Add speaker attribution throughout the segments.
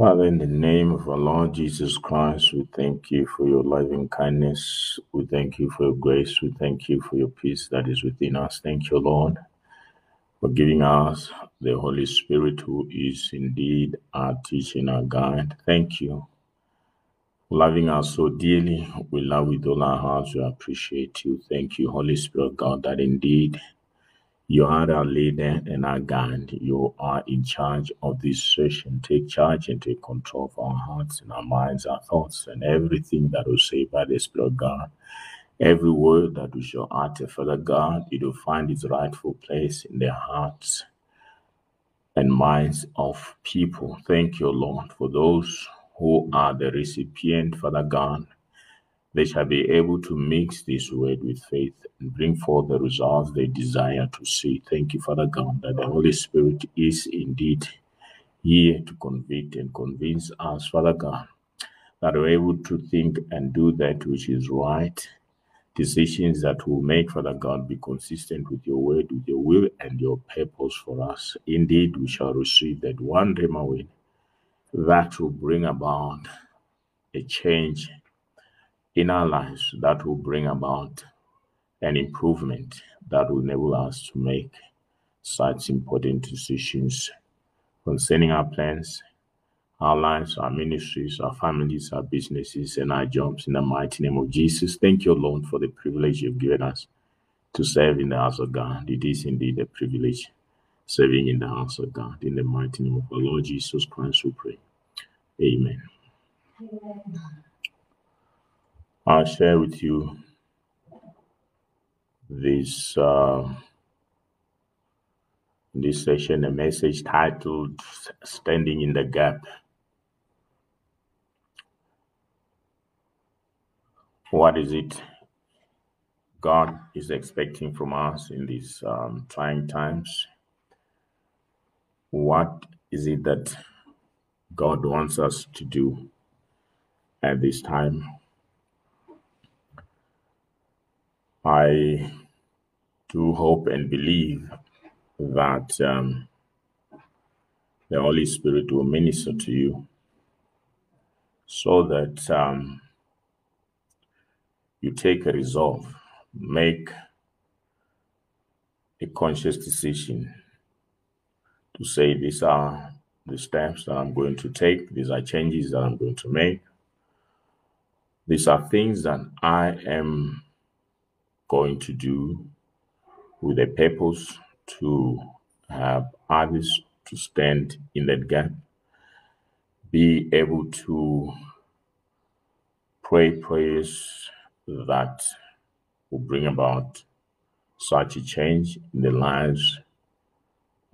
Speaker 1: Father, in the name of our Lord Jesus Christ, we thank you for your loving kindness. We thank you for your grace. We thank you for your peace that is within us. Thank you, Lord, for giving us the Holy Spirit, who is indeed our teaching, our guide. Thank you. for Loving us so dearly, we love with all our hearts. We appreciate you. Thank you, Holy Spirit, God, that indeed you are our leader and our guide. You are in charge of this session. Take charge and take control of our hearts and our minds, our thoughts, and everything that we say by the Spirit of God. Every word that we shall utter, Father God, it will find its rightful place in the hearts and minds of people. Thank you, Lord, for those who are the recipient, Father God they shall be able to mix this word with faith and bring forth the results they desire to see. Thank you, Father God, that the Holy Spirit is indeed here to convict and convince us, Father God, that we're able to think and do that which is right. Decisions that will make, Father God, be consistent with your word, with your will, and your purpose for us. Indeed, we shall receive that one word that will bring about a change in our lives that will bring about an improvement that will enable us to make such important decisions concerning our plans, our lives, our ministries, our families, our businesses, and our jobs in the mighty name of Jesus. Thank you, Lord, for the privilege you've given us to serve in the house of God. It is indeed a privilege serving in the house of God. In the mighty name of our Lord Jesus Christ, we pray. Amen. I'll share with you this uh, this session a message titled "Standing in the Gap." What is it God is expecting from us in these um, trying times? What is it that God wants us to do at this time? I do hope and believe that um, the Holy Spirit will minister to you so that um, you take a resolve, make a conscious decision to say, These are the steps that I'm going to take, these are changes that I'm going to make, these are things that I am going to do with a purpose to have others to stand in that gap, be able to pray prayers that will bring about such a change in the lives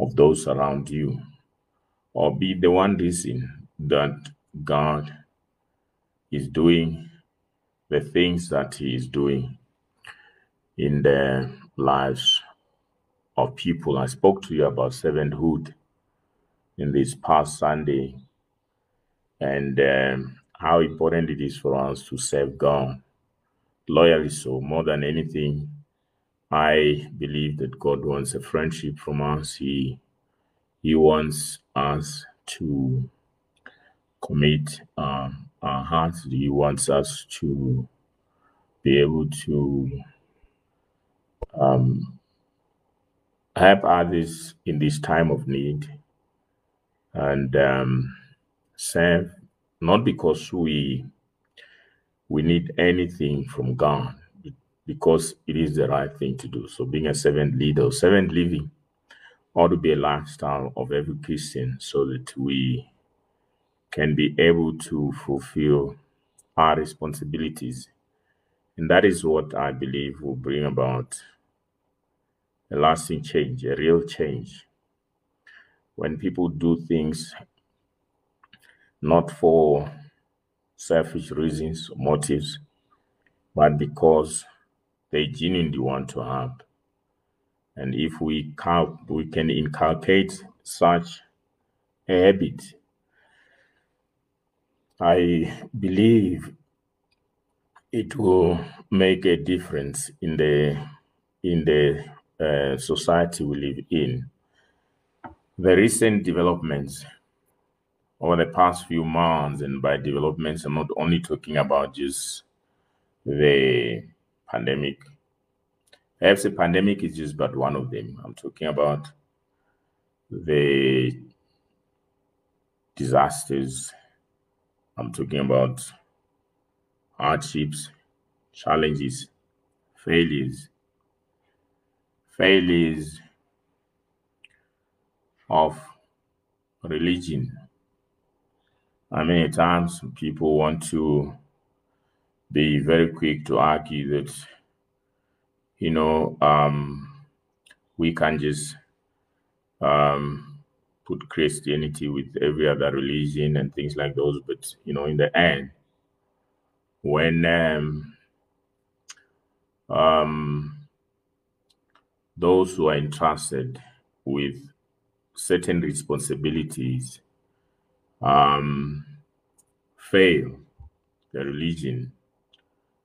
Speaker 1: of those around you, or be the one reason that God is doing the things that He is doing in the lives of people. I spoke to you about servanthood in this past Sunday and um, how important it is for us to serve God loyally. So, more than anything, I believe that God wants a friendship from us. He He wants us to commit um, our hearts. He wants us to be able to um, help others in this time of need and um, serve not because we we need anything from God, because it is the right thing to do. So, being a servant leader, servant living ought to be a lifestyle of every Christian, so that we can be able to fulfill our responsibilities, and that is what I believe will bring about a lasting change, a real change. When people do things not for selfish reasons or motives, but because they genuinely want to help. And if we can, we can inculcate such a habit, I believe it will make a difference in the in the uh, society we live in. The recent developments over the past few months, and by developments, I'm not only talking about just the pandemic. Perhaps the pandemic is just but one of them. I'm talking about the disasters. I'm talking about hardships, challenges, failures, failures of religion. And many times people want to be very quick to argue that, you know, um, we can just um, put Christianity with every other religion and things like those. But, you know, in the end, when um, um, those who are entrusted with certain responsibilities um, fail the religion,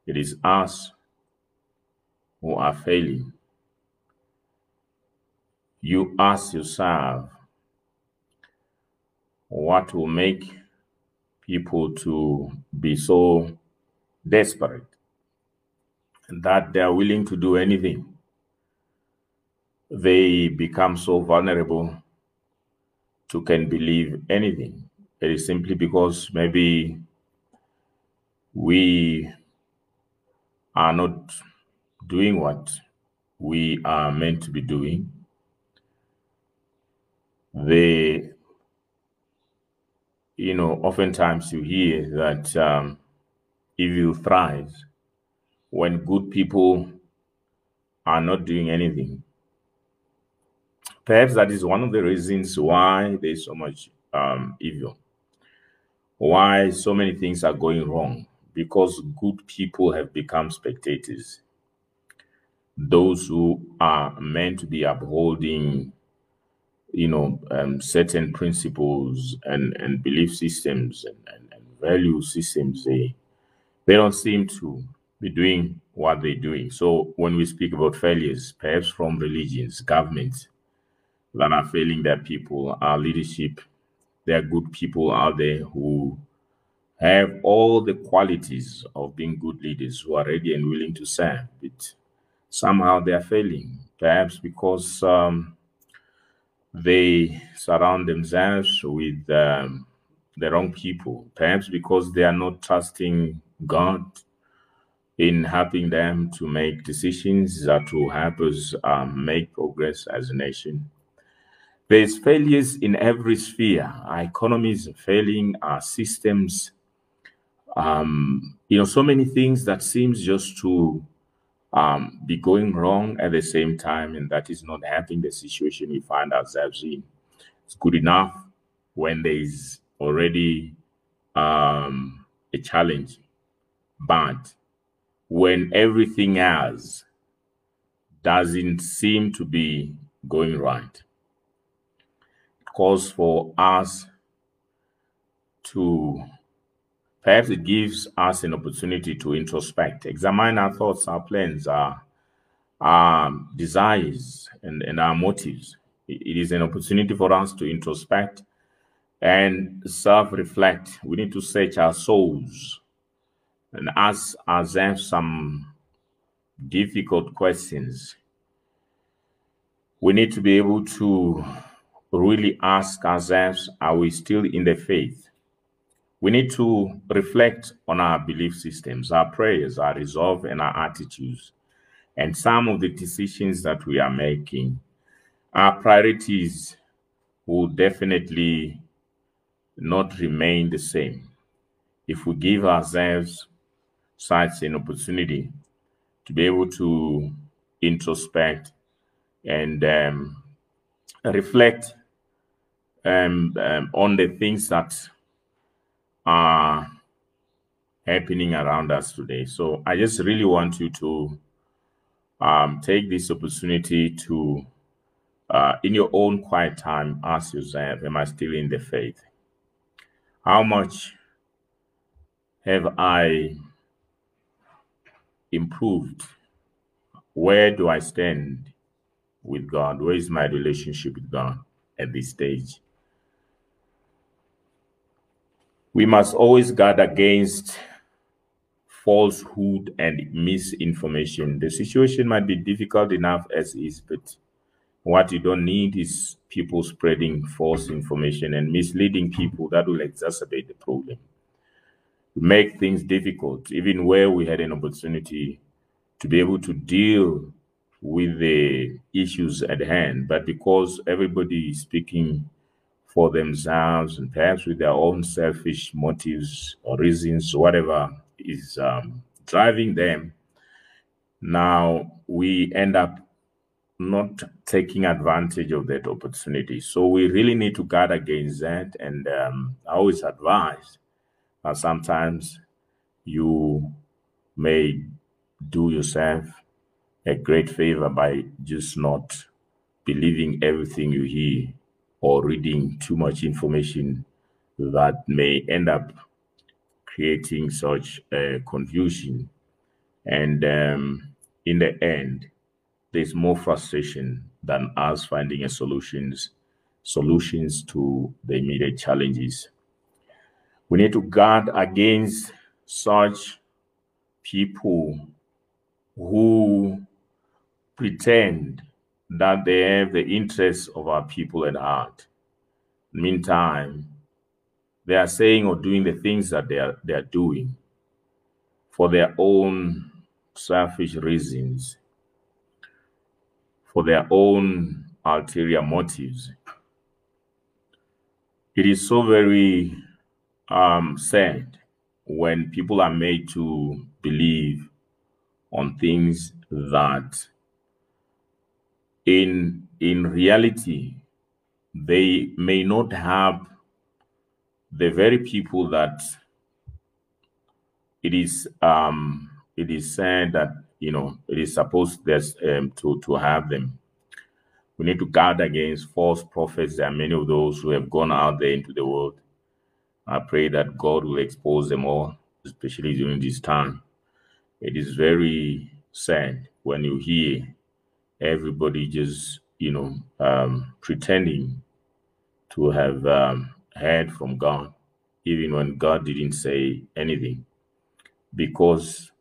Speaker 1: it is us who are failing. You ask yourself, what will make people to be so desperate that they are willing to do anything? They become so vulnerable to can believe anything. It is simply because maybe we are not doing what we are meant to be doing. They, you know, oftentimes you hear that um, evil thrives when good people are not doing anything. Perhaps that is one of the reasons why there's so much um, evil, why so many things are going wrong because good people have become spectators. Those who are meant to be upholding, you know, um, certain principles and, and belief systems and, and, and value systems, they, they don't seem to be doing what they're doing. So when we speak about failures, perhaps from religions, governments that are failing their people, our leadership, there are good people out there who have all the qualities of being good leaders who are ready and willing to serve, but somehow they are failing. Perhaps because um, they surround themselves with um, the wrong people. Perhaps because they are not trusting God in helping them to make decisions that will help us um, make progress as a nation. There's failures in every sphere. Our economies is failing, our systems um, you know, so many things that seems just to um, be going wrong at the same time, and that is not helping the situation we find ourselves in. It's good enough when there is already um, a challenge, but when everything else doesn't seem to be going right, calls for us to Perhaps it gives us an opportunity to introspect, examine our thoughts, our plans, our, our desires, and, and our motives. It is an opportunity for us to introspect and self reflect. We need to search our souls and ask ourselves some difficult questions. We need to be able to really ask ourselves are we still in the faith? We need to reflect on our belief systems, our prayers, our resolve, and our attitudes, and some of the decisions that we are making. Our priorities will definitely not remain the same if we give ourselves such an opportunity to be able to introspect and um, reflect um, um, on the things that are happening around us today. So I just really want you to um, take this opportunity to, uh, in your own quiet time, ask yourself, Am I still in the faith? How much have I improved? Where do I stand with God? Where is my relationship with God at this stage? We must always guard against falsehood and misinformation. The situation might be difficult enough as is, but what you don't need is people spreading false information and misleading people that will exacerbate the problem. Make things difficult, even where we had an opportunity to be able to deal with the issues at hand, but because everybody is speaking for themselves and perhaps with their own selfish motives or reasons, whatever is um, driving them, now we end up not taking advantage of that opportunity. So we really need to guard against that. And um, I always advise that sometimes you may do yourself a great favor by just not believing everything you hear or reading too much information that may end up creating such uh, confusion. And um, in the end, there's more frustration than us finding a solutions solutions to the immediate challenges. We need to guard against such people who pretend that they have the interests of our people at heart. Meantime, they are saying or doing the things that they are, they are doing for their own selfish reasons, for their own ulterior motives. It is so very um, sad when people are made to believe on things that in in reality they may not have the very people that it is um it is said that you know it is supposed there's um, to to have them. We need to guard against false prophets. There are many of those who have gone out there into the world. I pray that god will expose them all especially during this time. It is very sad when you hear everybody just, you know, um, pretending to have um, heard from God, even when God didn't say anything, because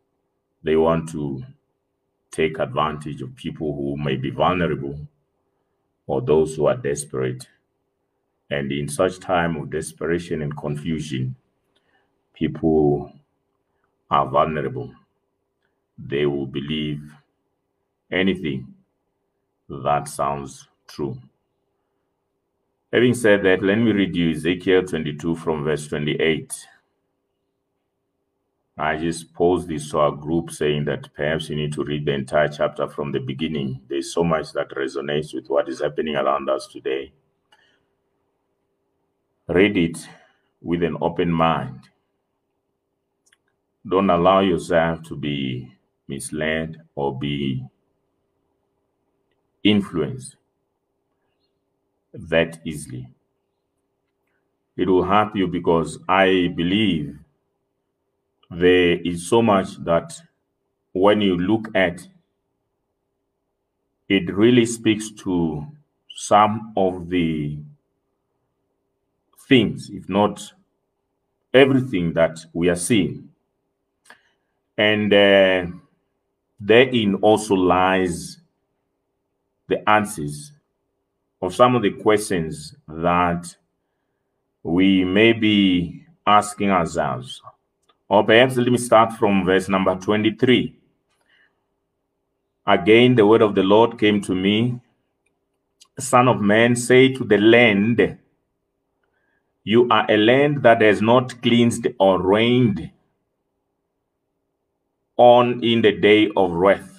Speaker 1: they want to take advantage of people who may be vulnerable or those who are desperate. And in such time of desperation and confusion, people are vulnerable. They will believe anything that sounds true. Having said that, let me read you Ezekiel 22 from verse 28. I just posed this to our group saying that perhaps you need to read the entire chapter from the beginning. There's so much that resonates with what is happening around us today. Read it with an open mind. Don't allow yourself to be misled or be influenced that easily. It will help you because I believe there is so much that when you look at it really speaks to some of the things, if not everything that we are seeing. And uh, therein also lies the answers of some of the questions that we may be asking ourselves. Or perhaps let me start from verse number 23. Again, the word of the Lord came to me Son of man, say to the land, You are a land that has not cleansed or rained on in the day of wrath.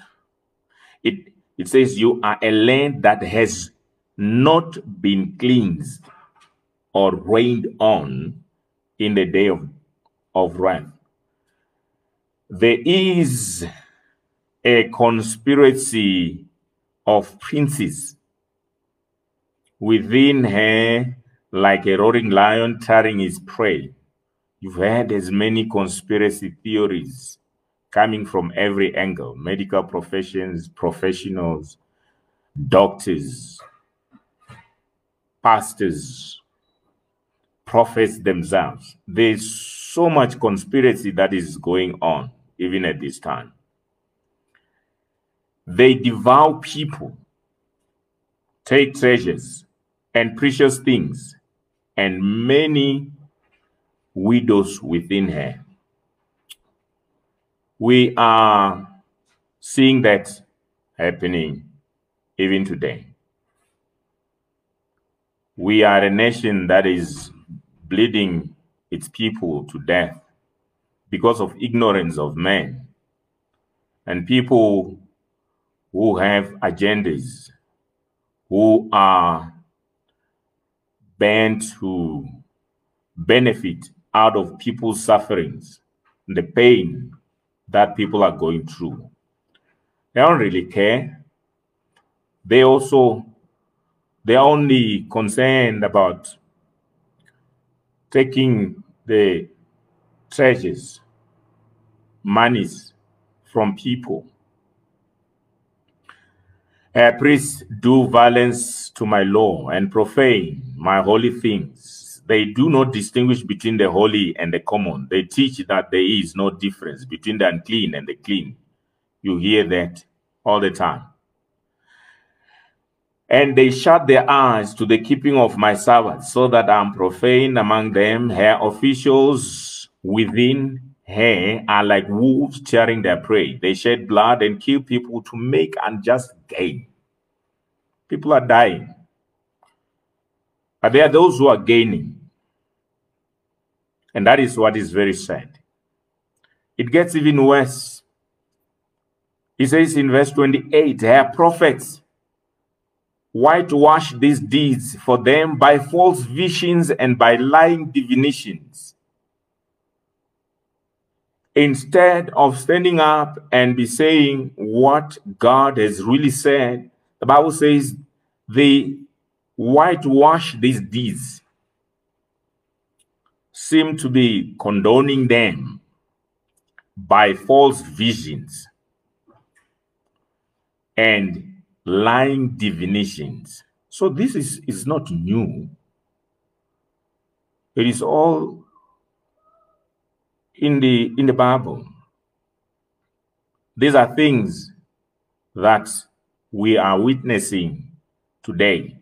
Speaker 1: It it says, You are a land that has not been cleansed or rained on in the day of, of wrath. There is a conspiracy of princes within her like a roaring lion tearing his prey. You've heard as many conspiracy theories coming from every angle medical professions, professionals, doctors, pastors, prophets themselves. There's so much conspiracy that is going on, even at this time. They devour people, take treasures and precious things, and many widows within her. We are seeing that happening even today. We are a nation that is bleeding its people to death because of ignorance of men and people who have agendas, who are bent to benefit out of people's sufferings, the pain that people are going through. They don't really care. They also, they're only concerned about taking the treasures, monies from people. A priests do violence to my law and profane my holy things. They do not distinguish between the holy and the common. They teach that there is no difference between the unclean and the clean. You hear that all the time. And they shut their eyes to the keeping of my Sabbath, so that I am profane among them. Her officials within her are like wolves tearing their prey. They shed blood and kill people to make unjust gain. People are dying. But there are those who are gaining. And that is what is very sad. It gets even worse. He says in verse 28 her prophets whitewash these deeds for them by false visions and by lying divinations. Instead of standing up and be saying what God has really said, the Bible says they whitewash these deeds, seem to be condoning them by false visions and lying divinations. So this is, is not new. It is all in the in the Bible. These are things that we are witnessing today.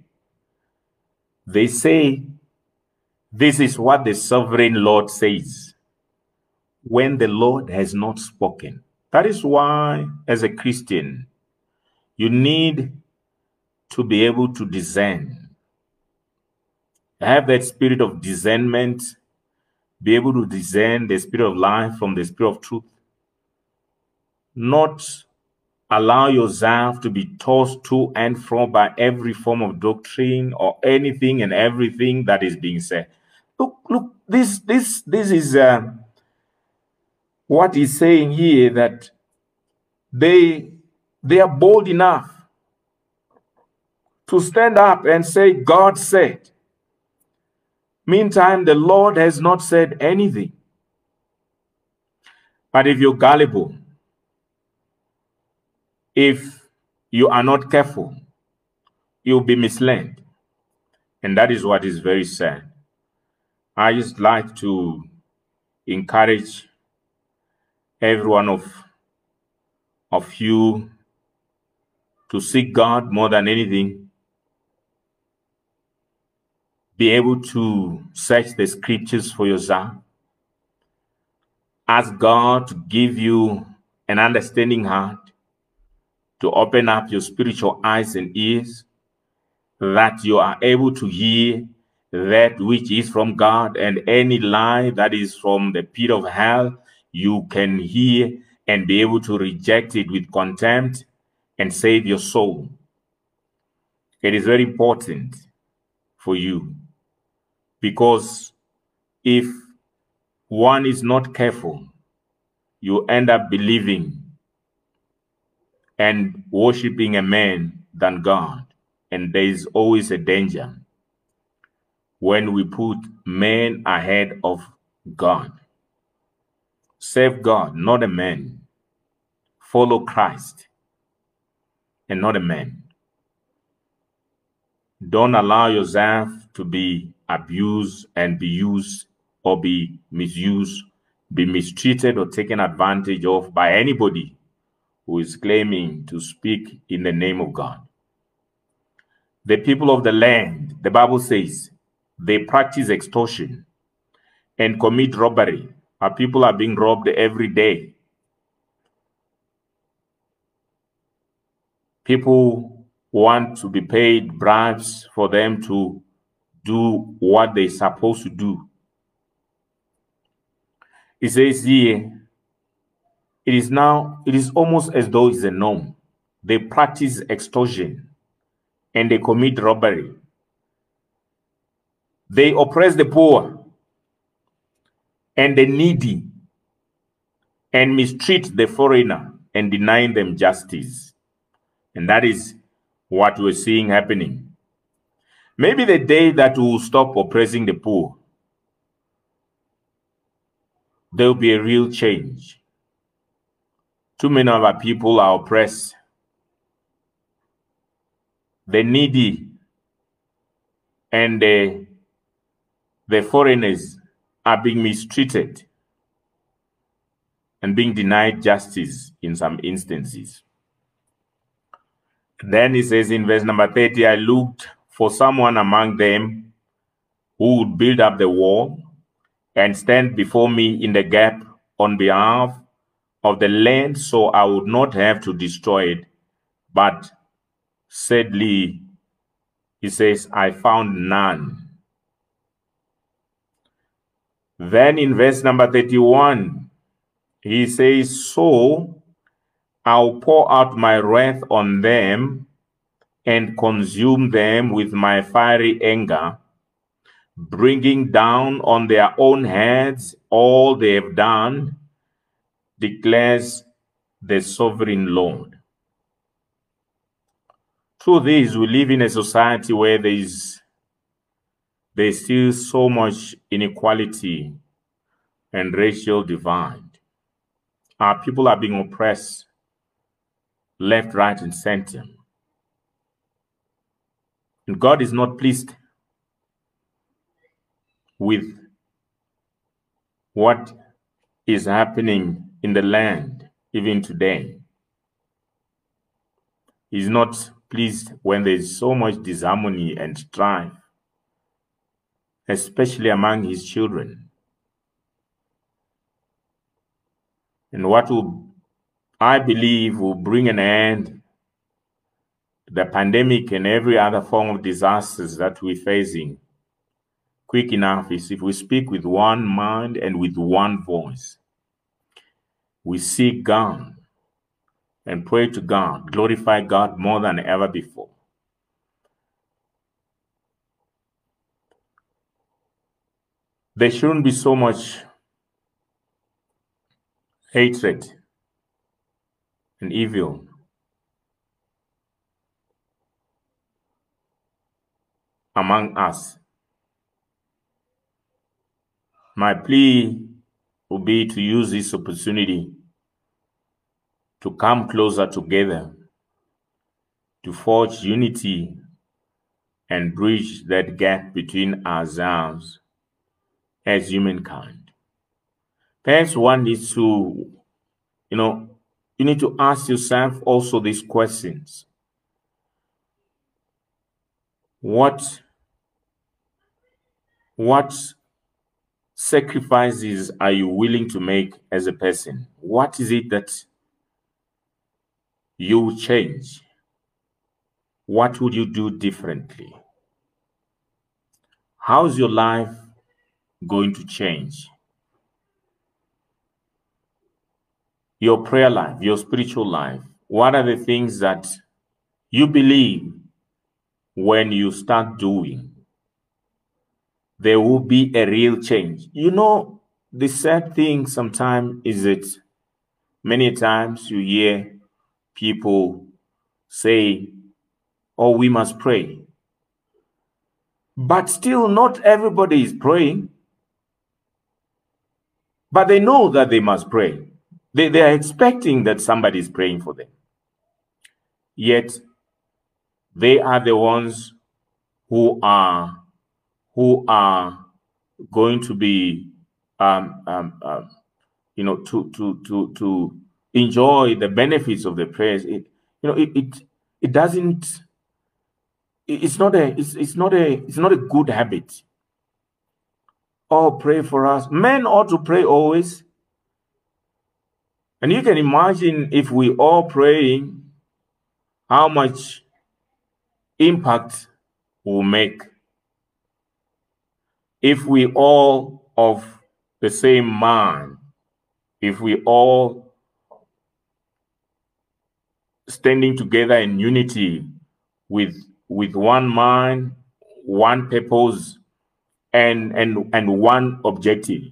Speaker 1: They say this is what the sovereign Lord says when the Lord has not spoken. That is why, as a Christian, you need to be able to discern. Have that spirit of discernment, be able to discern the spirit of life from the spirit of truth. Not allow yourself to be tossed to and fro by every form of doctrine or anything and everything that is being said. Look, look, this, this, this is uh, what he's saying here that they they are bold enough to stand up and say, God said. Meantime, the Lord has not said anything. But if you're gullible, if you are not careful, you'll be misled. And that is what is very sad. I just like to encourage every one of, of you to seek God more than anything, be able to search the scriptures for yourself, ask God to give you an understanding heart, to open up your spiritual eyes and ears, that you are able to hear that which is from God and any lie that is from the pit of hell, you can hear and be able to reject it with contempt and save your soul. It is very important for you because if one is not careful, you end up believing and worshiping a man than God. And there is always a danger when we put man ahead of God. Save God, not a man. Follow Christ and not a man. Don't allow yourself to be abused and be used or be misused, be mistreated or taken advantage of by anybody who is claiming to speak in the name of God. The people of the land, the Bible says, they practice extortion and commit robbery. Our people are being robbed every day. People want to be paid bribes for them to do what they're supposed to do. It says here, it is now, it is almost as though it's a norm. They practice extortion and they commit robbery. They oppress the poor and the needy and mistreat the foreigner and deny them justice. And that is what we're seeing happening. Maybe the day that we will stop oppressing the poor, there will be a real change. Too many of our people are oppressed. The needy and the, the foreigners are being mistreated and being denied justice in some instances. Then he says in verse number 30, I looked for someone among them who would build up the wall and stand before me in the gap on behalf of the land so I would not have to destroy it. But sadly, he says, I found none. Then in verse number 31, he says, So I'll pour out my wrath on them and consume them with my fiery anger, bringing down on their own heads all they have done, declares the sovereign Lord. Through this, we live in a society where there is there's still so much inequality and racial divide. Our people are being oppressed left, right, and center. And God is not pleased with what is happening in the land even today. He's not pleased when there's so much disharmony and strife, especially among his children. And what will I believe will bring an end to the pandemic and every other form of disasters that we're facing quick enough is if we speak with one mind and with one voice. We seek God and pray to God, glorify God more than ever before. There shouldn't be so much hatred and evil. Among us. My plea will be to use this opportunity to come closer together, to forge unity and bridge that gap between ourselves as humankind. Perhaps one needs to, you know, you need to ask yourself also these questions. What, what sacrifices are you willing to make as a person? What is it that you change? What would you do differently? How's your life going to change? your prayer life, your spiritual life? What are the things that you believe when you start doing? There will be a real change. You know, the sad thing sometimes is that many times you hear people say, Oh, we must pray. But still, not everybody is praying. But they know that they must pray. They, they are expecting that somebody is praying for them. Yet, they are the ones who are who are going to be um, um, um, you know to to to to enjoy the benefits of the prayers it you know it it, it doesn't it's not a it's, it's not a it's not a good habit oh pray for us. Men ought to pray always. And you can imagine if we all praying how much impact will make. If we all of the same mind if we all standing together in unity with with one mind, one purpose, and and and one objective.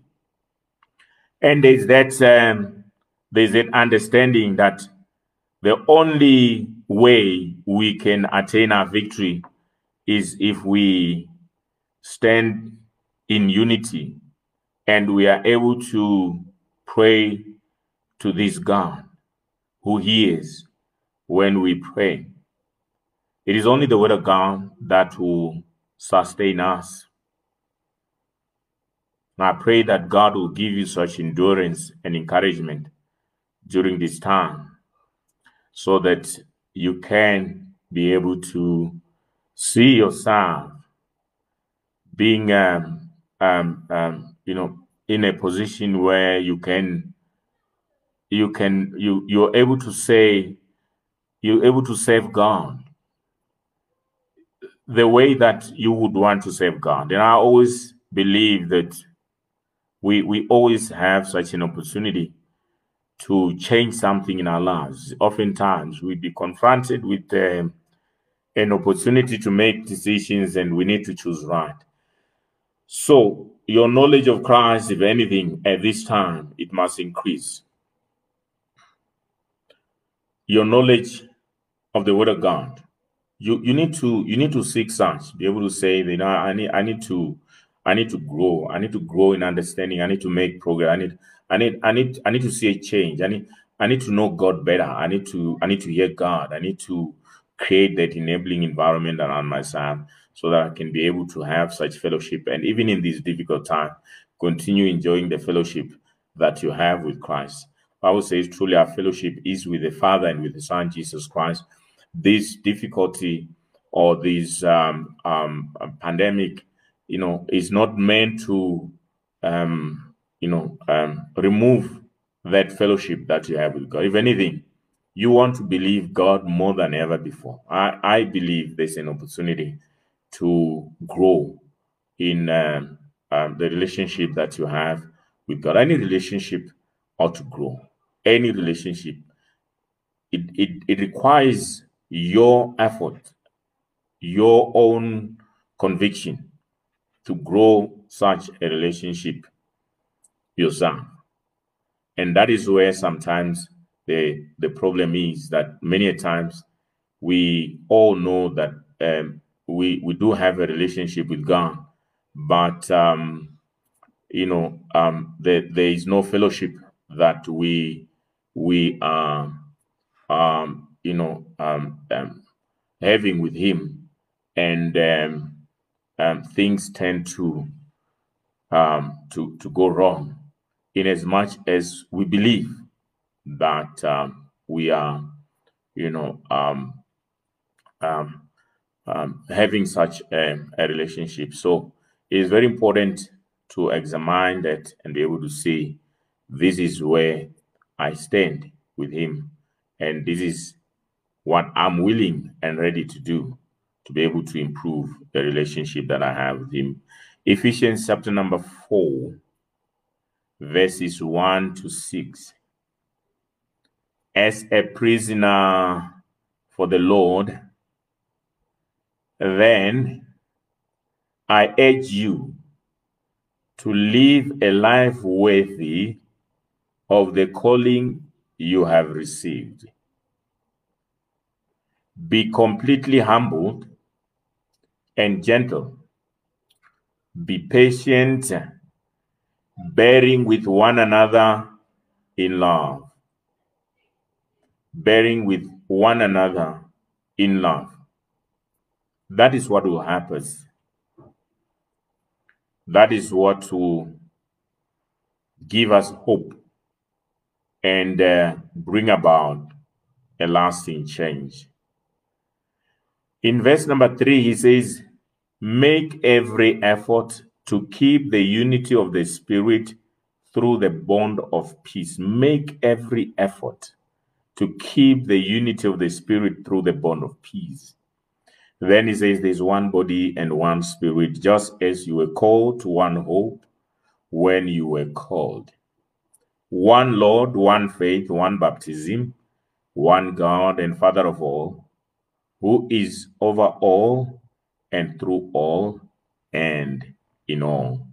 Speaker 1: And there's that um, there's an understanding that the only way we can attain our victory is if we stand in unity and we are able to pray to this God who hears when we pray. It is only the word of God that will sustain us. I pray that God will give you such endurance and encouragement during this time so that you can be able to see yourself being um, um, um, you know in a position where you can you can you you're able to say you're able to serve God the way that you would want to serve God. And I always believe that we we always have such an opportunity to change something in our lives. Oftentimes, we be confronted with um, an opportunity to make decisions, and we need to choose right. So, your knowledge of Christ, if anything, at this time, it must increase. Your knowledge of the Word of God you you need to you need to seek such be able to say you know i need i need to i need to grow. I need to grow in understanding. I need to make progress. I need i need i need i need to see a change. I need i need to know god better. I need to i need to hear god. I need to create that enabling environment around myself so that i can be able to have such fellowship and even in this difficult time continue enjoying the fellowship that you have with christ. Bible says truly our fellowship is with the father and with the son jesus christ. This difficulty or this um, um, pandemic, you know, is not meant to, um, you know, um, remove that fellowship that you have with God. If anything, you want to believe God more than ever before. I, I believe there's an opportunity to grow in um, um, the relationship that you have with God. Any relationship ought to grow. Any relationship, it, it, it requires your effort, your own conviction to grow such a relationship yourself. And that is where sometimes the the problem is that many times we all know that um, we we do have a relationship with God, but um, you know um, there, there is no fellowship that we we are um, you know, um, um, having with him, and um, things tend to um, to to go wrong, in as much as we believe that um, we are, you know, um, um, um, having such a, a relationship. So it is very important to examine that and be able to see this is where I stand with him, and this is what I'm willing and ready to do to be able to improve the relationship that I have with Him. Ephesians chapter number 4, verses 1 to 6. As a prisoner for the Lord, then I urge you to live a life worthy of the calling you have received be completely humbled and gentle. Be patient, bearing with one another in love. Bearing with one another in love. That is what will happen. That is what will give us hope and uh, bring about a lasting change. In verse number three, he says, Make every effort to keep the unity of the Spirit through the bond of peace. Make every effort to keep the unity of the Spirit through the bond of peace. Then he says, There's one body and one spirit, just as you were called to one hope when you were called. One Lord, one faith, one baptism, one God and Father of all, who is over all and through all and in all.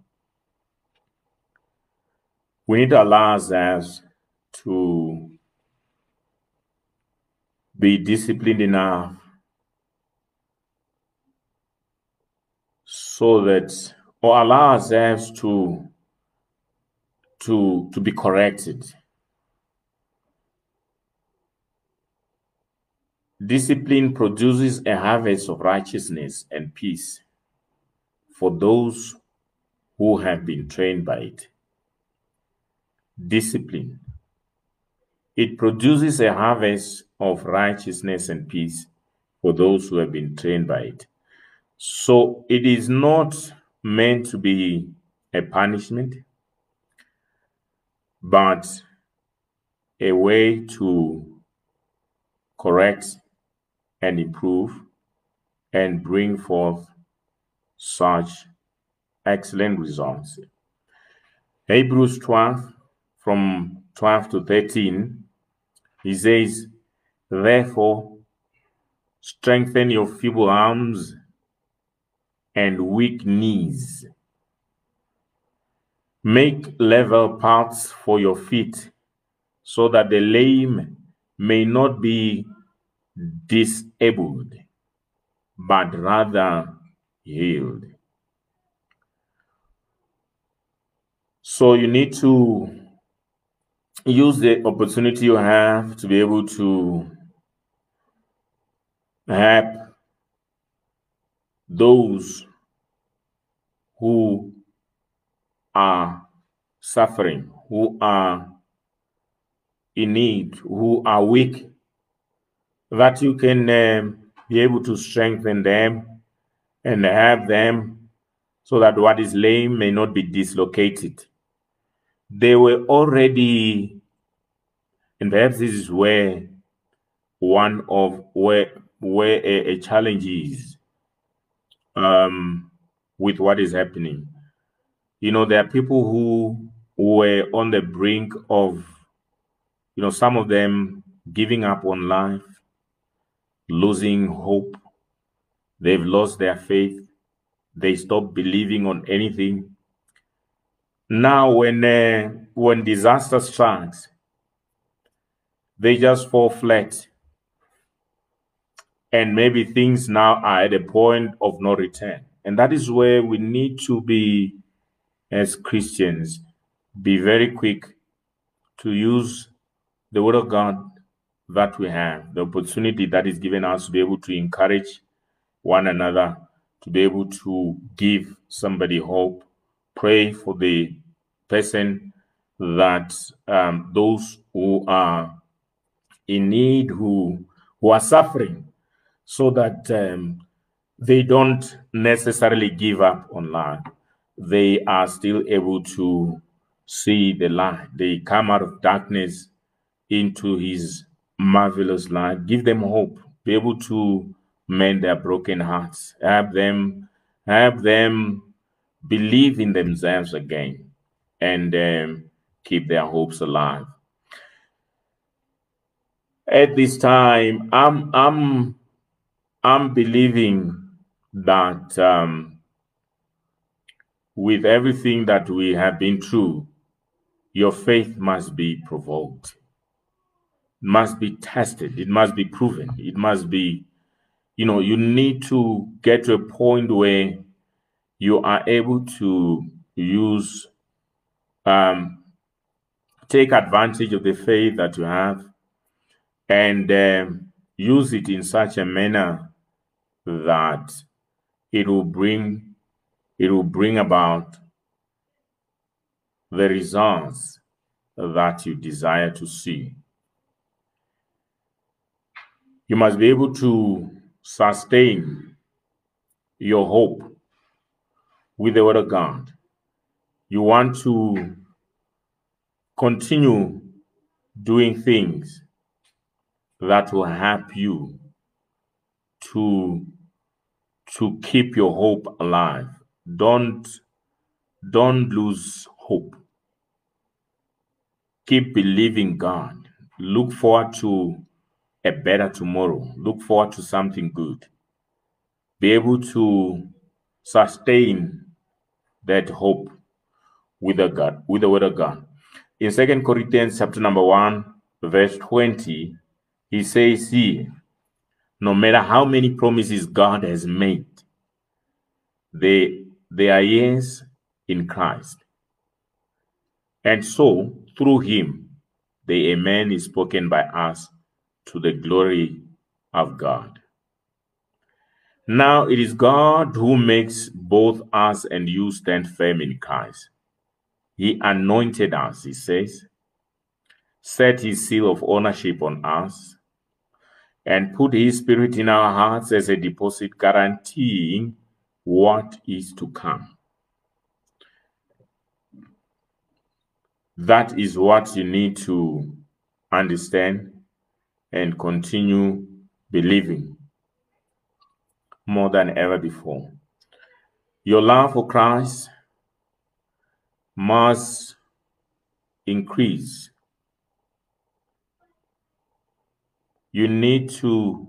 Speaker 1: We need to allow ourselves to be disciplined enough so that or allow ourselves to to to be corrected discipline produces a harvest of righteousness and peace for those who have been trained by it. Discipline. It produces a harvest of righteousness and peace for those who have been trained by it. So it is not meant to be a punishment, but a way to correct and improve and bring forth such excellent results. Hebrews 12, from 12 to 13, he says, Therefore, strengthen your feeble arms and weak knees. Make level paths for your feet so that the lame may not be disabled, but rather healed. So you need to use the opportunity you have to be able to help those who are suffering, who are in need, who are weak, that you can um, be able to strengthen them and help them so that what is lame may not be dislocated. They were already, and perhaps this is where one of where where a, a challenge is um, with what is happening. You know, there are people who were on the brink of, you know, some of them giving up on life, losing hope. They've lost their faith. They stop believing on anything. Now, when uh, when disaster strikes, they just fall flat and maybe things now are at a point of no return. And that is where we need to be, as Christians, be very quick to use the Word of God that we have, the opportunity that is given us to be able to encourage one another, to be able to give somebody hope, pray for the person that um, those who are in need, who who are suffering, so that um, they don't necessarily give up on life. They are still able to see the light. They come out of darkness into his marvelous light. Give them hope. Be able to mend their broken hearts. Help them, help them believe in themselves again and um, keep their hopes alive. At this time, I'm I'm I'm believing that um, with everything that we have been through, your faith must be provoked, must be tested, it must be proven, it must be, you know, you need to get to a point where you are able to use, um, take advantage of the faith that you have and um, use it in such a manner that it will bring it will bring about the results that you desire to see. You must be able to sustain your hope with the Word of God. You want to continue doing things that will help you to to keep your hope alive. Don't don't lose hope. Keep believing god. Look forward to a better tomorrow. Look forward to something good. Be able to sustain that hope with the god with the word of god. In second corinthians chapter number 1 verse 20 he says here no matter how many promises god has made they they are yes in Christ. And so, through him, the Amen is spoken by us to the glory of God. Now it is God who makes both us and you stand firm in Christ. He anointed us, he says, set his seal of ownership on us, and put his spirit in our hearts as a deposit guaranteeing what is to come. That is what you need to understand and continue believing more than ever before. Your love for Christ must increase. You need to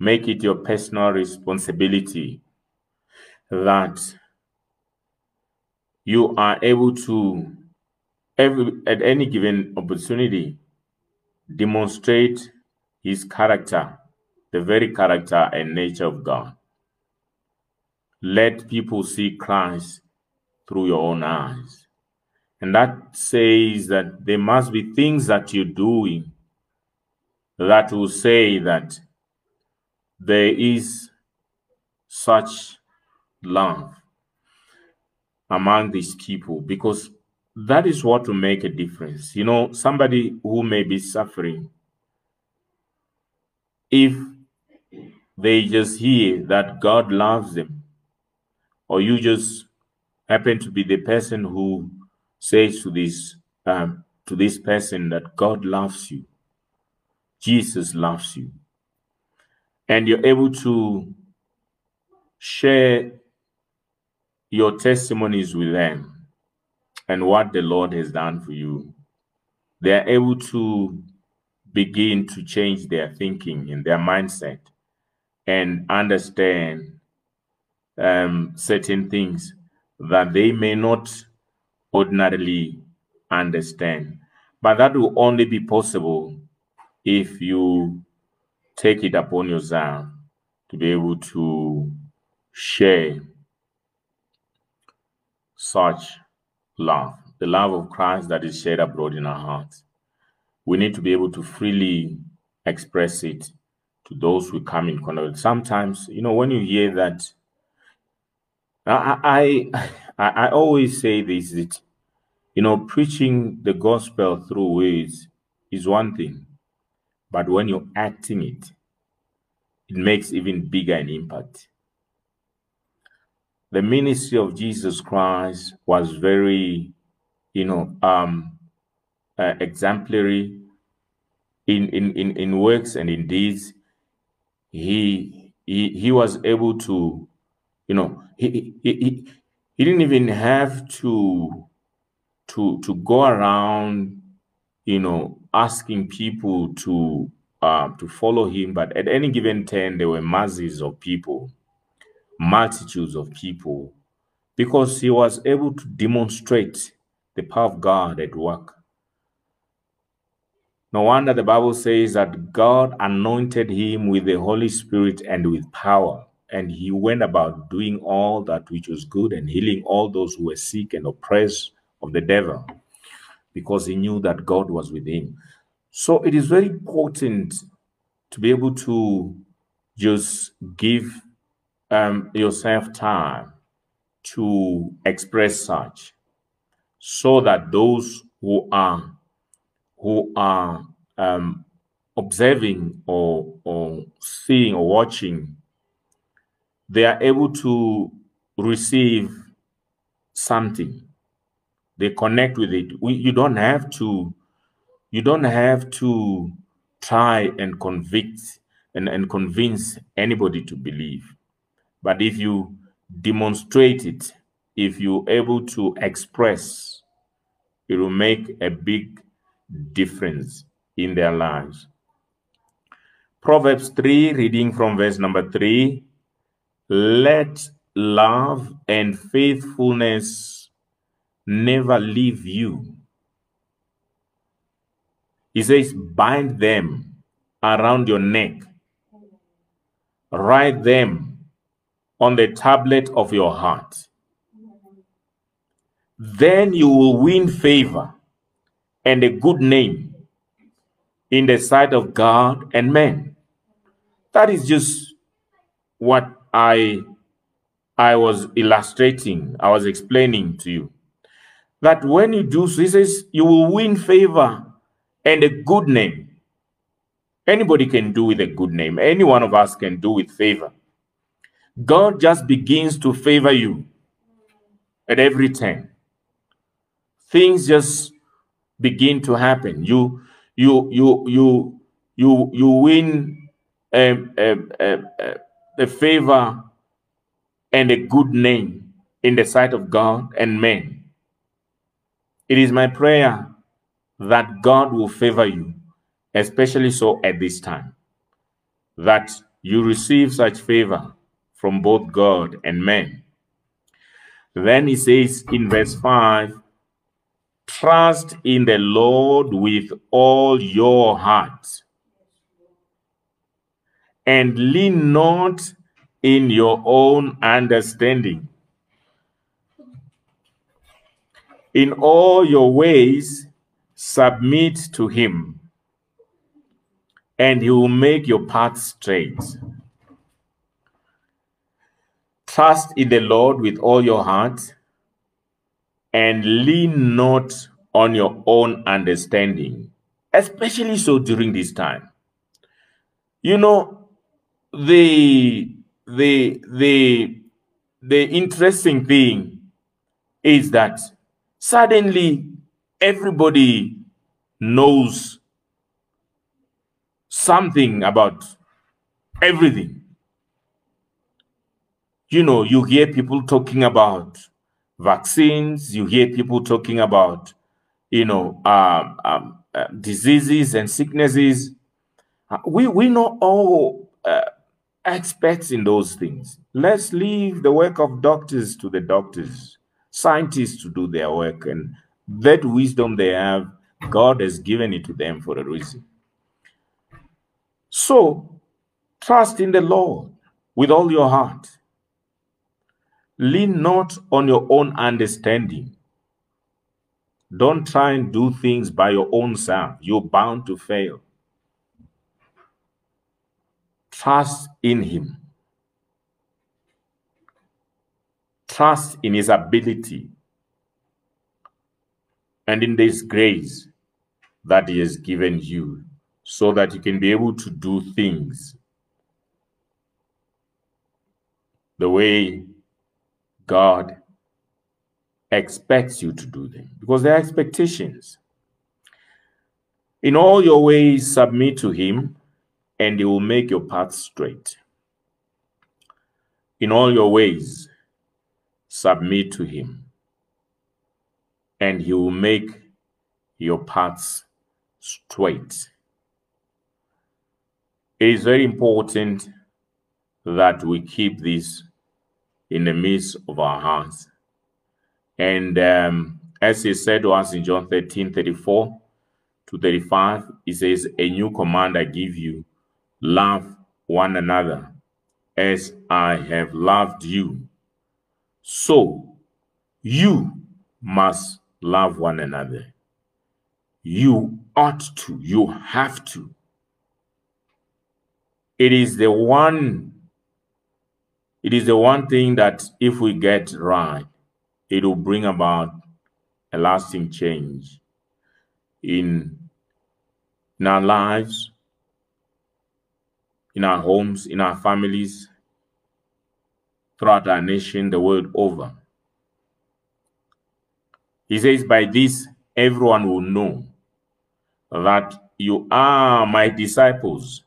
Speaker 1: make it your personal responsibility that you are able to every at any given opportunity demonstrate his character the very character and nature of god. Let people see christ through your own eyes. And that says that there must be things that you're doing that will say that there is such love among these people because that is what will make a difference. You know, somebody who may be suffering, if they just hear that God loves them, or you just happen to be the person who says to this um, to this person that God loves you, Jesus loves you, and you're able to share your testimonies with them and what the Lord has done for you, they are able to begin to change their thinking and their mindset and understand um, certain things that they may not ordinarily understand. But that will only be possible if you take it upon yourself to be able to share such love, the love of Christ that is shed abroad in our hearts. We need to be able to freely express it to those who come in contact. Sometimes, you know, when you hear that, I, I I always say this that you know preaching the gospel through words is one thing, but when you're acting it, it makes even bigger an impact the ministry of Jesus Christ was very, you know, um, uh, exemplary in, in, in, in works and in deeds. He, he, he was able to, you know, he, he, he, he didn't even have to, to, to go around, you know, asking people to, uh, to follow him. But at any given time, there were masses of people multitudes of people because he was able to demonstrate the power of God at work. No wonder the Bible says that God anointed him with the Holy Spirit and with power, and he went about doing all that which was good and healing all those who were sick and oppressed of the devil because he knew that God was with him. So it is very important to be able to just give um, yourself time to express such. so that those who are who are um, observing or, or seeing or watching, they are able to receive something. They connect with it. We, you don't have to. You don't have to try and convict and, and convince anybody to believe. But if you demonstrate it, if you're able to express, it will make a big difference in their lives. Proverbs 3, reading from verse number 3 Let love and faithfulness never leave you. He says, Bind them around your neck, write them on the tablet of your heart. Then you will win favor and a good name in the sight of God and men. That is just what I I was illustrating, I was explaining to you. That when you do so, he says you will win favor and a good name. Anybody can do with a good name. Any one of us can do with favor. God just begins to favor you at every turn. Things just begin to happen. You you you you you you win a, a, a, a favor and a good name in the sight of God and men. It is my prayer that God will favor you, especially so at this time, that you receive such favor from both God and men. Then he says in verse 5 Trust in the Lord with all your heart and lean not in your own understanding. In all your ways, submit to him, and he will make your path straight. Trust in the Lord with all your heart and lean not on your own understanding, especially so during this time. You know, the the the the interesting thing is that suddenly everybody knows something about everything. You know, you hear people talking about vaccines. You hear people talking about, you know, um, um, uh, diseases and sicknesses. Uh, we we not all uh, experts in those things. Let's leave the work of doctors to the doctors, scientists to do their work, and that wisdom they have, God has given it to them for a reason. So, trust in the Lord with all your heart Lean not on your own understanding. Don't try and do things by your own self. You're bound to fail. Trust in Him. Trust in His ability and in this grace that He has given you so that you can be able to do things the way God expects you to do them because they're expectations. In all your ways, submit to Him, and He will make your path straight. In all your ways, submit to Him, and He will make your paths straight. It is very important that we keep this in the midst of our hearts. And um, as he said to us in John 13 34 to 35, he says, A new command I give you love one another as I have loved you. So you must love one another. You ought to, you have to. It is the one it is the one thing that if we get right, it will bring about a lasting change in, in our lives, in our homes, in our families, throughout our nation, the world over. He says, By this everyone will know that you are my disciples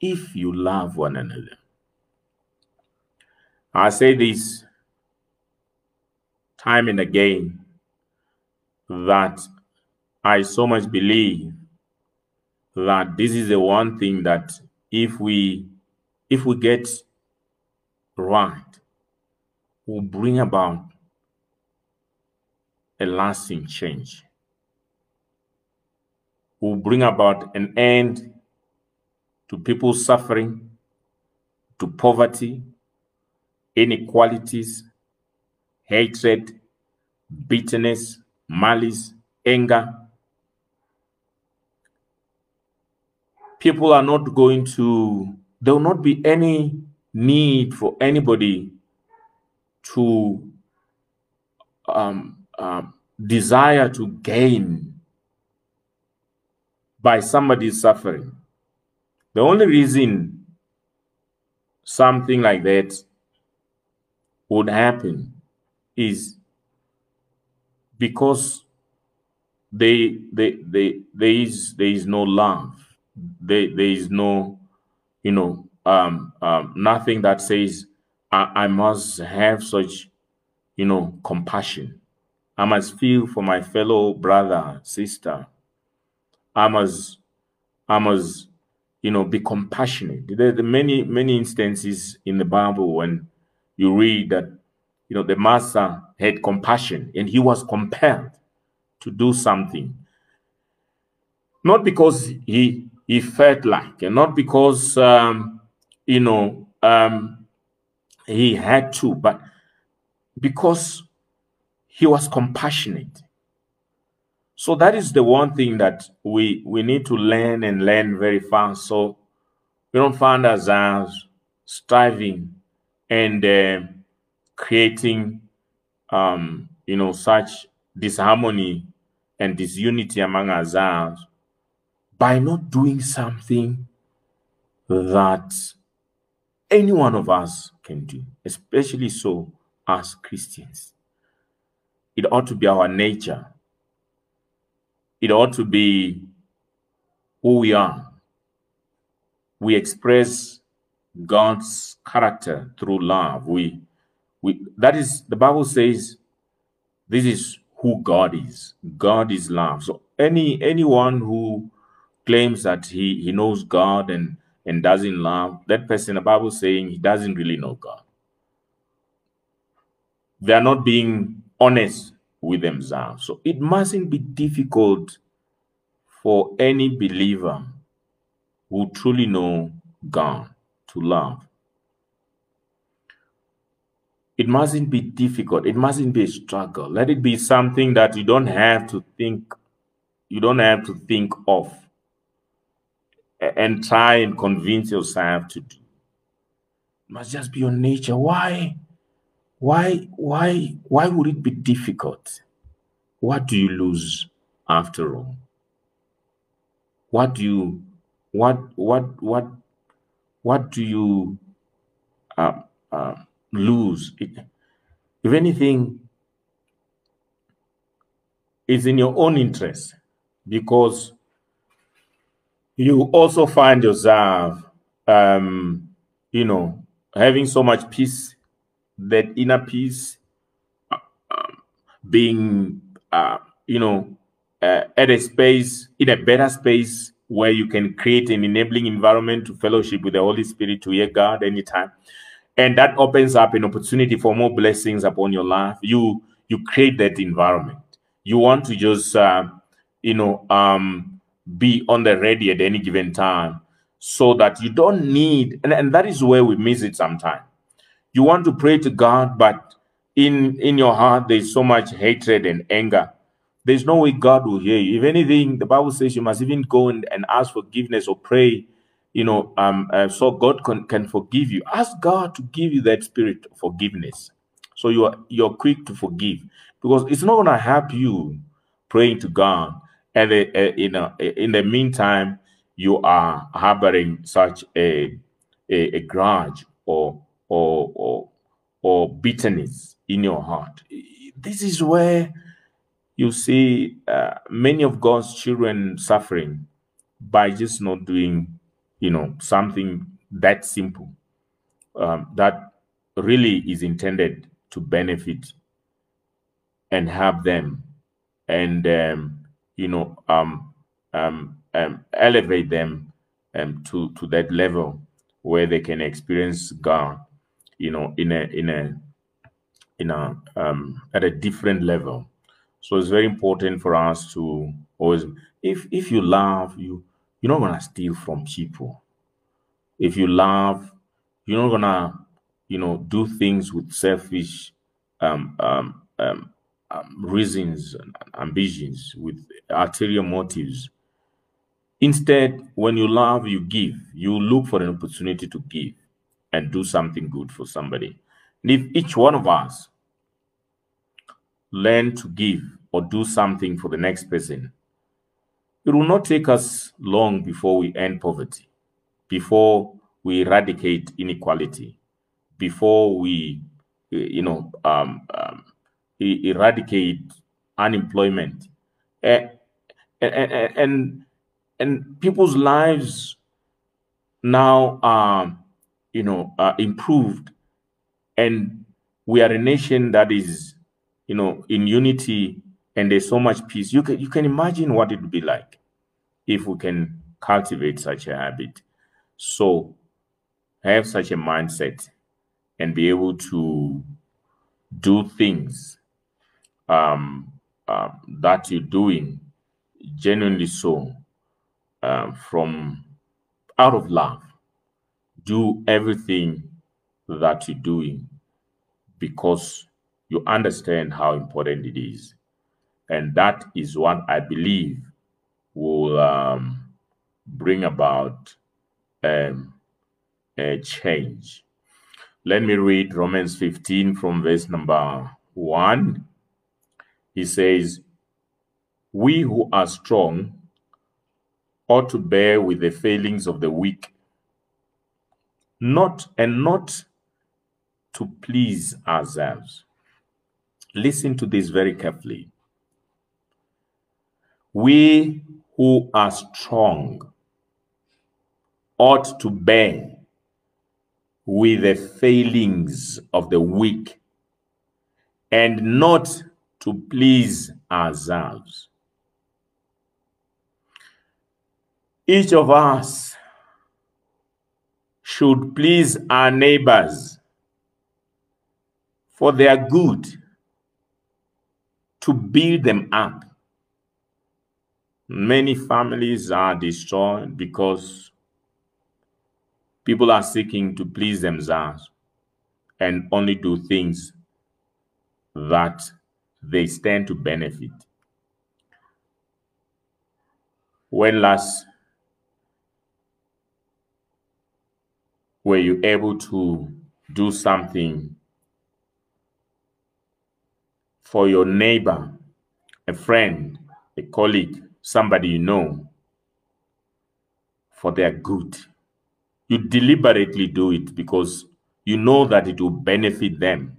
Speaker 1: if you love one another. I say this time and again that I so much believe that this is the one thing that if we if we get right will bring about a lasting change. Will bring about an end to people's suffering to poverty inequalities hatred bitterness malice anger people are not going to there will not be any need for anybody to um, um, desire to gain by somebody's suffering. The only reason something like that would happen is because they, they, they, there is there is no love. There, there is no, you know, um, um, nothing that says I, I must have such, you know, compassion. I must feel for my fellow brother, sister. I must, I must, you know, be compassionate. There are many, many instances in the Bible when you read that, you know, the master had compassion and he was compelled to do something. Not because he he felt like, and not because um, you know um, he had to, but because he was compassionate. So that is the one thing that we we need to learn and learn very fast. So we don't find ourselves striving and uh, creating, um, you know, such disharmony and disunity among ourselves by not doing something that any one of us can do, especially so as Christians. It ought to be our nature. It ought to be who we are. We express God's character through love. We, we that is the Bible says this is who God is. God is love. So any anyone who claims that he he knows God and and doesn't love, that person, the Bible saying he doesn't really know God. They are not being honest with themselves. So it mustn't be difficult for any believer who truly know God to love. It mustn't be difficult. It mustn't be a struggle. Let it be something that you don't have to think, you don't have to think of and try and convince yourself to do. It must just be your nature. Why? Why? Why? Why would it be difficult? What do you lose after all? What do you? What? What? What? What do you uh, uh, lose? It, if anything, it's in your own interest because you also find yourself, um, you know, having so much peace, that inner peace, um, being, uh, you know, uh, at a space, in a better space where you can create an enabling environment to fellowship with the Holy Spirit to hear God anytime. And that opens up an opportunity for more blessings upon your life. You you create that environment. You want to just, uh, you know, um, be on the ready at any given time so that you don't need and, and that is where we miss it sometimes you want to pray to god but in in your heart there's so much hatred and anger there's no way god will hear you if anything the bible says you must even go and, and ask forgiveness or pray you know um uh, so god can, can forgive you ask god to give you that spirit of forgiveness so you're you're quick to forgive because it's not going to help you praying to God. And uh, in, a, in the meantime, you are harboring such a, a, a grudge or, or, or, or bitterness in your heart. This is where you see uh, many of God's children suffering by just not doing, you know, something that simple um, that really is intended to benefit and help them and um, you know um, um, um, elevate them um, to to that level where they can experience God, you know, in a in a in a um, at a different level. So it's very important for us to always, if if you love, you you're not gonna steal from people. If you love, you're not gonna, you know, do things with selfish um, um, um, um, reasons and ambitions, with ulterior motives. Instead, when you love, you give. You look for an opportunity to give and do something good for somebody. And if each one of us learn to give or do something for the next person, it will not take us long before we end poverty, before we eradicate inequality, before we, you know, um, um, eradicate unemployment, and, and, and, and people's lives now are, you know, are improved, and we are a nation that is, you know, in unity, and there's so much peace. You can you can imagine what it would be like if we can cultivate such a habit. So have such a mindset and be able to do things um, uh, that you're doing genuinely so uh, from out of love. Do everything that you're doing because you understand how important it is. And that is what I believe will um, bring about um, a change. Let me read Romans 15 from verse number 1. He says, We who are strong ought to bear with the failings of the weak, not and not to please ourselves. Listen to this very carefully. We who are strong ought to bear with the failings of the weak and not to please ourselves. Each of us should please our neighbors for their good, to build them up. Many families are destroyed because people are seeking to please themselves and only do things that they stand to benefit. When last were you able to do something for your neighbor, a friend, a colleague, somebody you know, for their good? You deliberately do it because you know that it will benefit them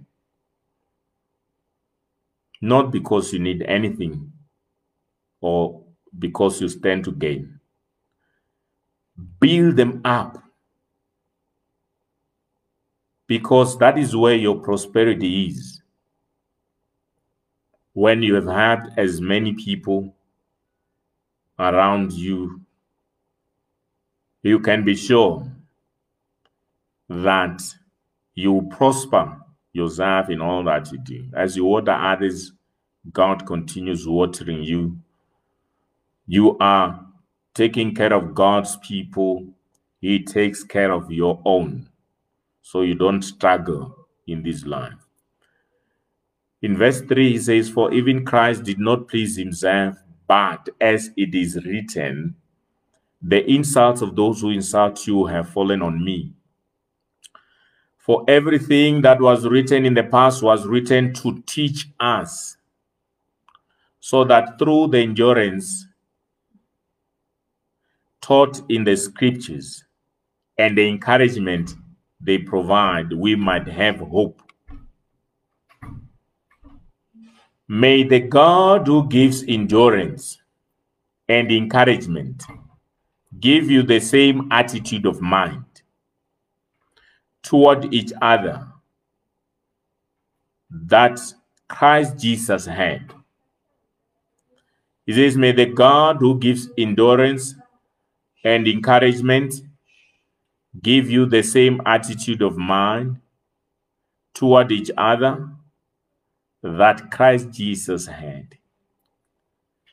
Speaker 1: not because you need anything or because you stand to gain. Build them up because that is where your prosperity is. When you have had as many people around you, you can be sure that you prosper yourself in all that you do. As you water others, God continues watering you. You are taking care of God's people. He takes care of your own. So you don't struggle in this life. In verse 3, he says, For even Christ did not please himself, but as it is written, the insults of those who insult you have fallen on me. For everything that was written in the past was written to teach us, so that through the endurance taught in the scriptures and the encouragement they provide, we might have hope. May the God who gives endurance and encouragement give you the same attitude of mind toward each other that Christ Jesus had. He says, May the God who gives endurance and encouragement give you the same attitude of mind toward each other that Christ Jesus had.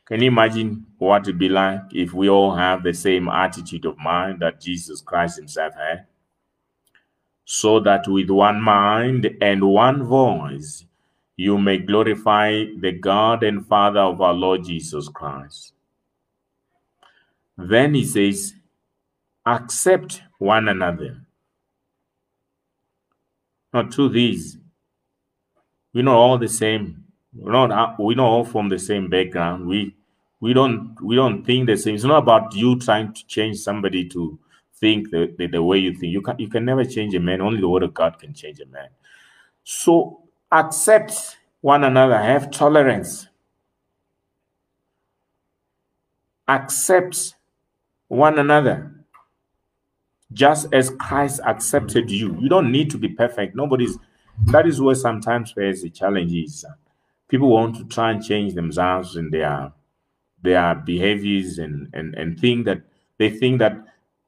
Speaker 1: Can you imagine what it'd be like if we all have the same attitude of mind that Jesus Christ himself had? So that with one mind and one voice you may glorify the God and Father of our Lord Jesus Christ. Then he says, accept one another. Not to these. We're not all the same. We're not uh, we're not all from the same background. We we don't we don't think the same. It's not about you trying to change somebody to think the, the, the way you think. You can you can never change a man. Only the word of God can change a man. So accept one another, have tolerance. Accept one another just as Christ accepted you. You don't need to be perfect. Nobody's that is where sometimes where's the challenge is. People want to try and change themselves and their their behaviors and and and think that they think that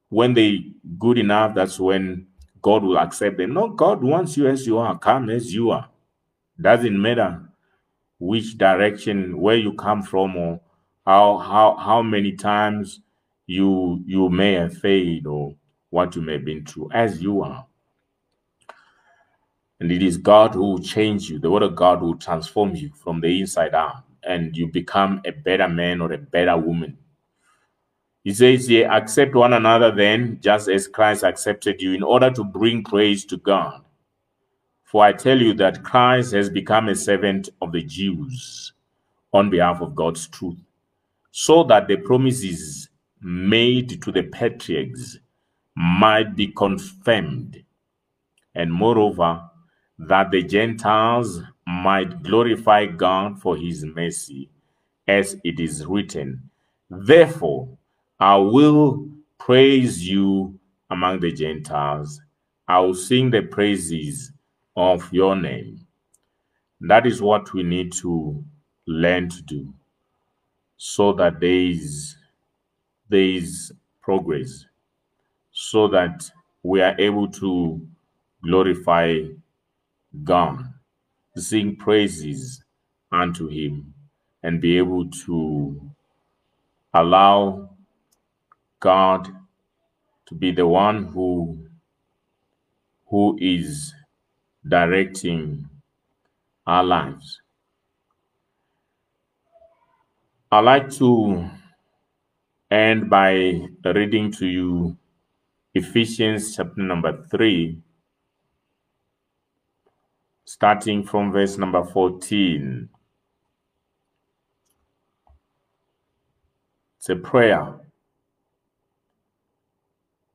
Speaker 1: when they good enough, that's when God will accept them. No, God wants you as you are, come as you are. Doesn't matter which direction, where you come from, or how how how many times you you may have failed or what you may have been through, as you are. And it is God who will change you. The word of God will transform you from the inside out, and you become a better man or a better woman. He says here, accept one another then, just as Christ accepted you, in order to bring praise to God. For I tell you that Christ has become a servant of the Jews on behalf of God's truth, so that the promises made to the patriarchs might be confirmed, and moreover, that the Gentiles might glorify God for his mercy, as it is written, Therefore, I will praise you among the Gentiles. I will sing the praises of your name. That is what we need to learn to do so that there is, there is progress, so that we are able to glorify God, sing praises unto Him, and be able to allow God to be the one who who is directing our lives. I'd like to end by reading to you Ephesians chapter number 3, starting from verse number 14. It's a prayer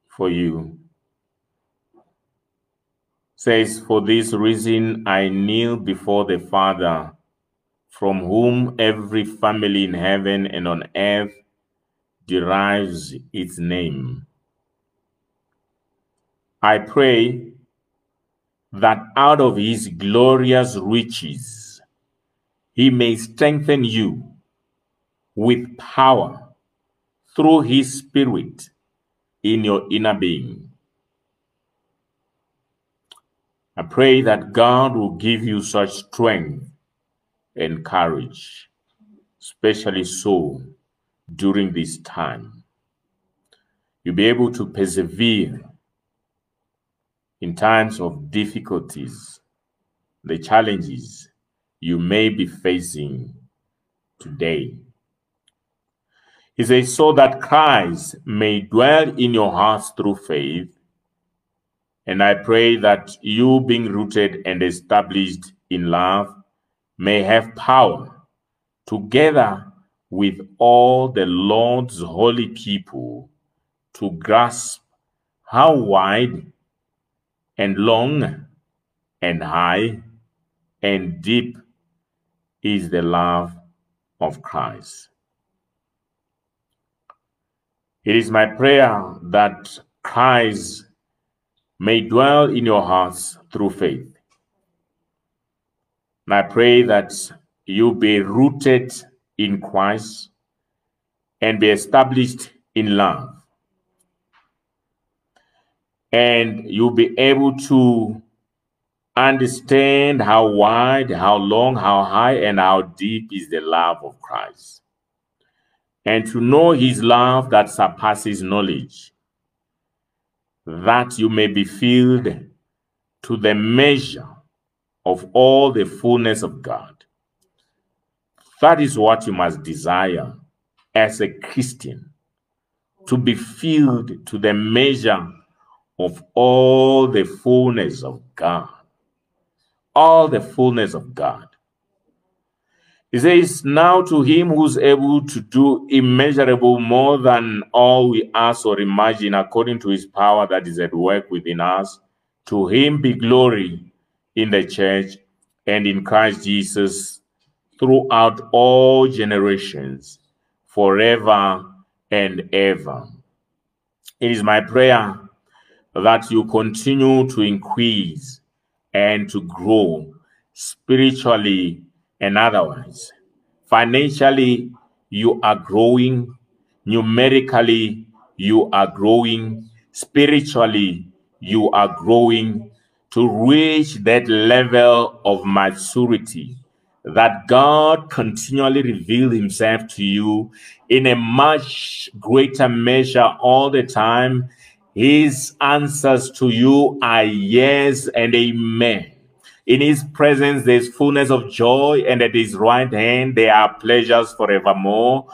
Speaker 1: for you says, For this reason I kneel before the Father, from whom every family in heaven and on earth derives its name. I pray that out of his glorious riches he may strengthen you with power through his Spirit in your inner being I pray that God will give you such strength and courage, especially so during this time. You'll be able to persevere in times of difficulties, the challenges you may be facing today. He says, so that Christ may dwell in your hearts through faith and I pray that you, being rooted and established in love, may have power together with all the Lord's holy people, to grasp how wide and long and high and deep is the love of Christ. It is my prayer that Christ may dwell in your hearts through faith. And I pray that you be rooted in Christ and be established in love. And you'll be able to understand how wide, how long, how high, and how deep is the love of Christ. And to know his love that surpasses knowledge, that you may be filled to the measure of all the fullness of God. That is what you must desire as a Christian to be filled to the measure of all the fullness of God. All the fullness of God. He says, Now to him who's able to do immeasurable more than all we ask or imagine, according to his power that is at work within us, to him be glory in the church and in Christ Jesus throughout all generations, forever and ever. It is my prayer that you continue to increase and to grow spiritually and otherwise. Financially, you are growing. Numerically, you are growing. Spiritually, you are growing to reach that level of maturity that God continually reveals himself to you in a much greater measure all the time. His answers to you are yes and amen. In his presence, there's fullness of joy, and at his right hand, there are pleasures forevermore.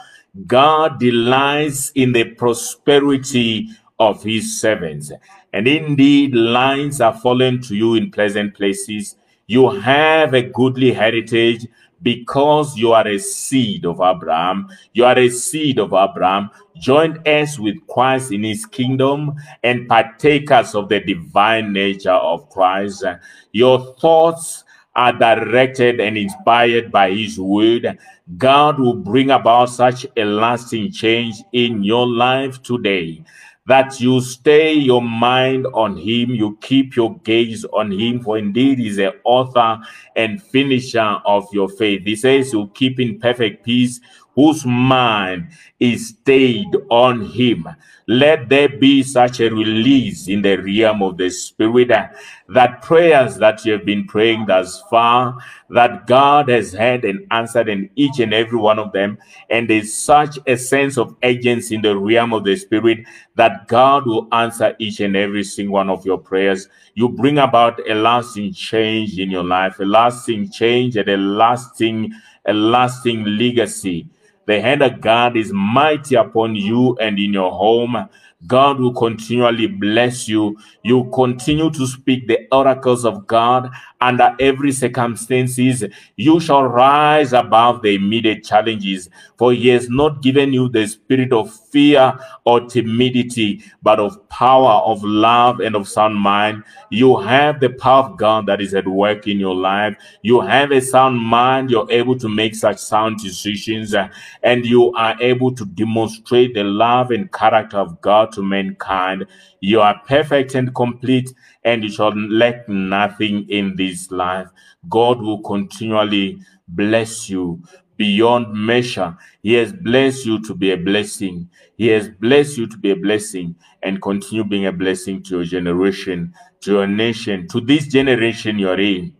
Speaker 1: God delights in the prosperity of his servants. And indeed, lines are fallen to you in pleasant places. You have a goodly heritage because you are a seed of Abraham. You are a seed of Abraham, joined us with Christ in his kingdom and partakers of the divine nature of Christ. Your thoughts are directed and inspired by his word. God will bring about such a lasting change in your life today that you stay your mind on him, you keep your gaze on him, for indeed he's the author and finisher of your faith. He says you keep in perfect peace whose mind is stayed on him. Let there be such a release in the realm of the spirit uh, that prayers that you have been praying thus far, that God has heard and answered in each and every one of them. And there's such a sense of urgency in the realm of the spirit that God will answer each and every single one of your prayers. You bring about a lasting change in your life, a lasting change and a lasting, a lasting legacy the hand of God is mighty upon you and in your home. God will continually bless you. You continue to speak the oracles of God under every circumstances. You shall rise above the immediate challenges, for he has not given you the spirit of fear or timidity, but of power, of love, and of sound mind. You have the power of God that is at work in your life. You have a sound mind. You're able to make such sound decisions, and you are able to demonstrate the love and character of God to mankind. You are perfect and complete, and you shall lack nothing in this life. God will continually bless you beyond measure. He has blessed you to be a blessing. He has blessed you to be a blessing and continue being a blessing to your generation, to your nation, to this generation you're in.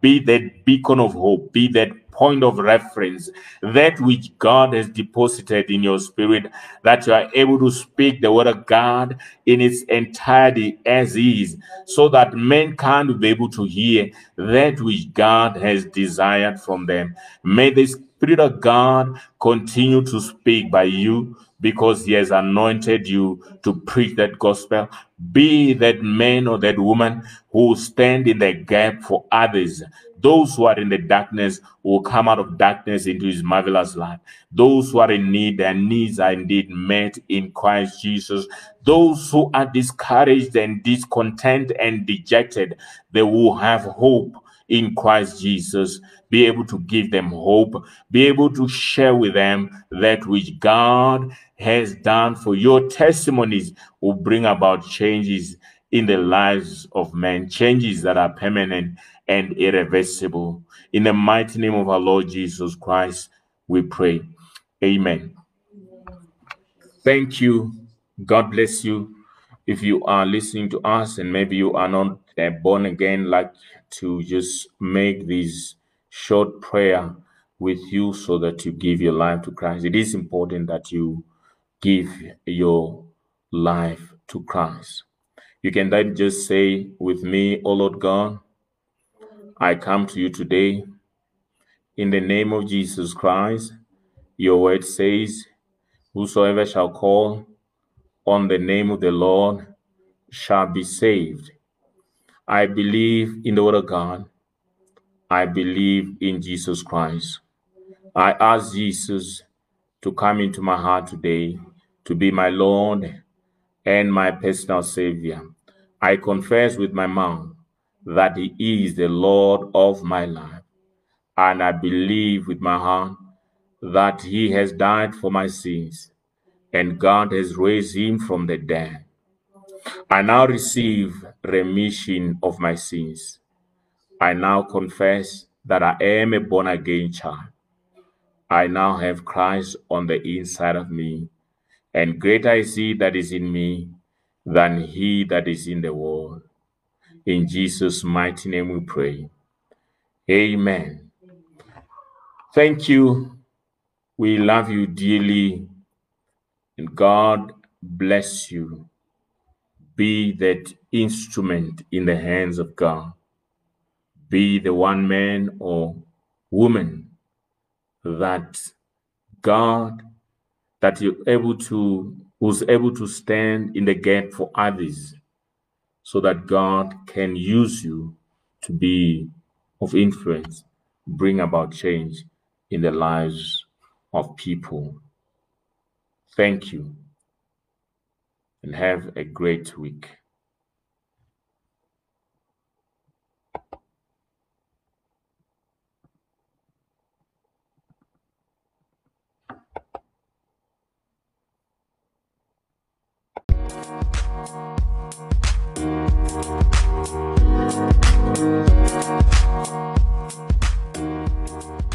Speaker 1: Be that beacon of hope, be that point of reference, that which God has deposited in your spirit, that you are able to speak the word of God in its entirety as is, so that mankind will be able to hear that which God has desired from them. May the Spirit of God continue to speak by you because he has anointed you to preach that gospel. Be that man or that woman who stand in the gap for others. Those who are in the darkness will come out of darkness into his marvelous light. Those who are in need, their needs are indeed met in Christ Jesus. Those who are discouraged and discontent and dejected, they will have hope in Christ Jesus, be able to give them hope, be able to share with them that which God has done for your testimonies will bring about changes in the lives of men, changes that are permanent and irreversible. In the mighty name of our Lord Jesus Christ, we pray. Amen. Thank you. God bless you. If you are listening to us and maybe you are not uh, born again, like to just make this short prayer with you so that you give your life to Christ. It is important that you give your life to Christ. You can then just say with me, O Lord God, I come to you today in the name of Jesus Christ. Your word says, Whosoever shall call on the name of the Lord shall be saved. I believe in the word of God. I believe in Jesus Christ. I ask Jesus to come into my heart today to be my Lord and my personal Savior. I confess with my mouth that He is the Lord of my life. And I believe with my heart that He has died for my sins and God has raised Him from the dead. I now receive remission of my sins. I now confess that I am a born again child. I now have Christ on the inside of me, and greater is He that is in me than He that is in the world. In Jesus' mighty name we pray. Amen. Thank you. We love you dearly, and God bless you. Be that instrument in the hands of God be the one man or woman that God that you're able to who's able to stand in the gap for others so that God can use you to be of influence, bring about change in the lives of people. Thank you and have a great week. Thank you. Thank you.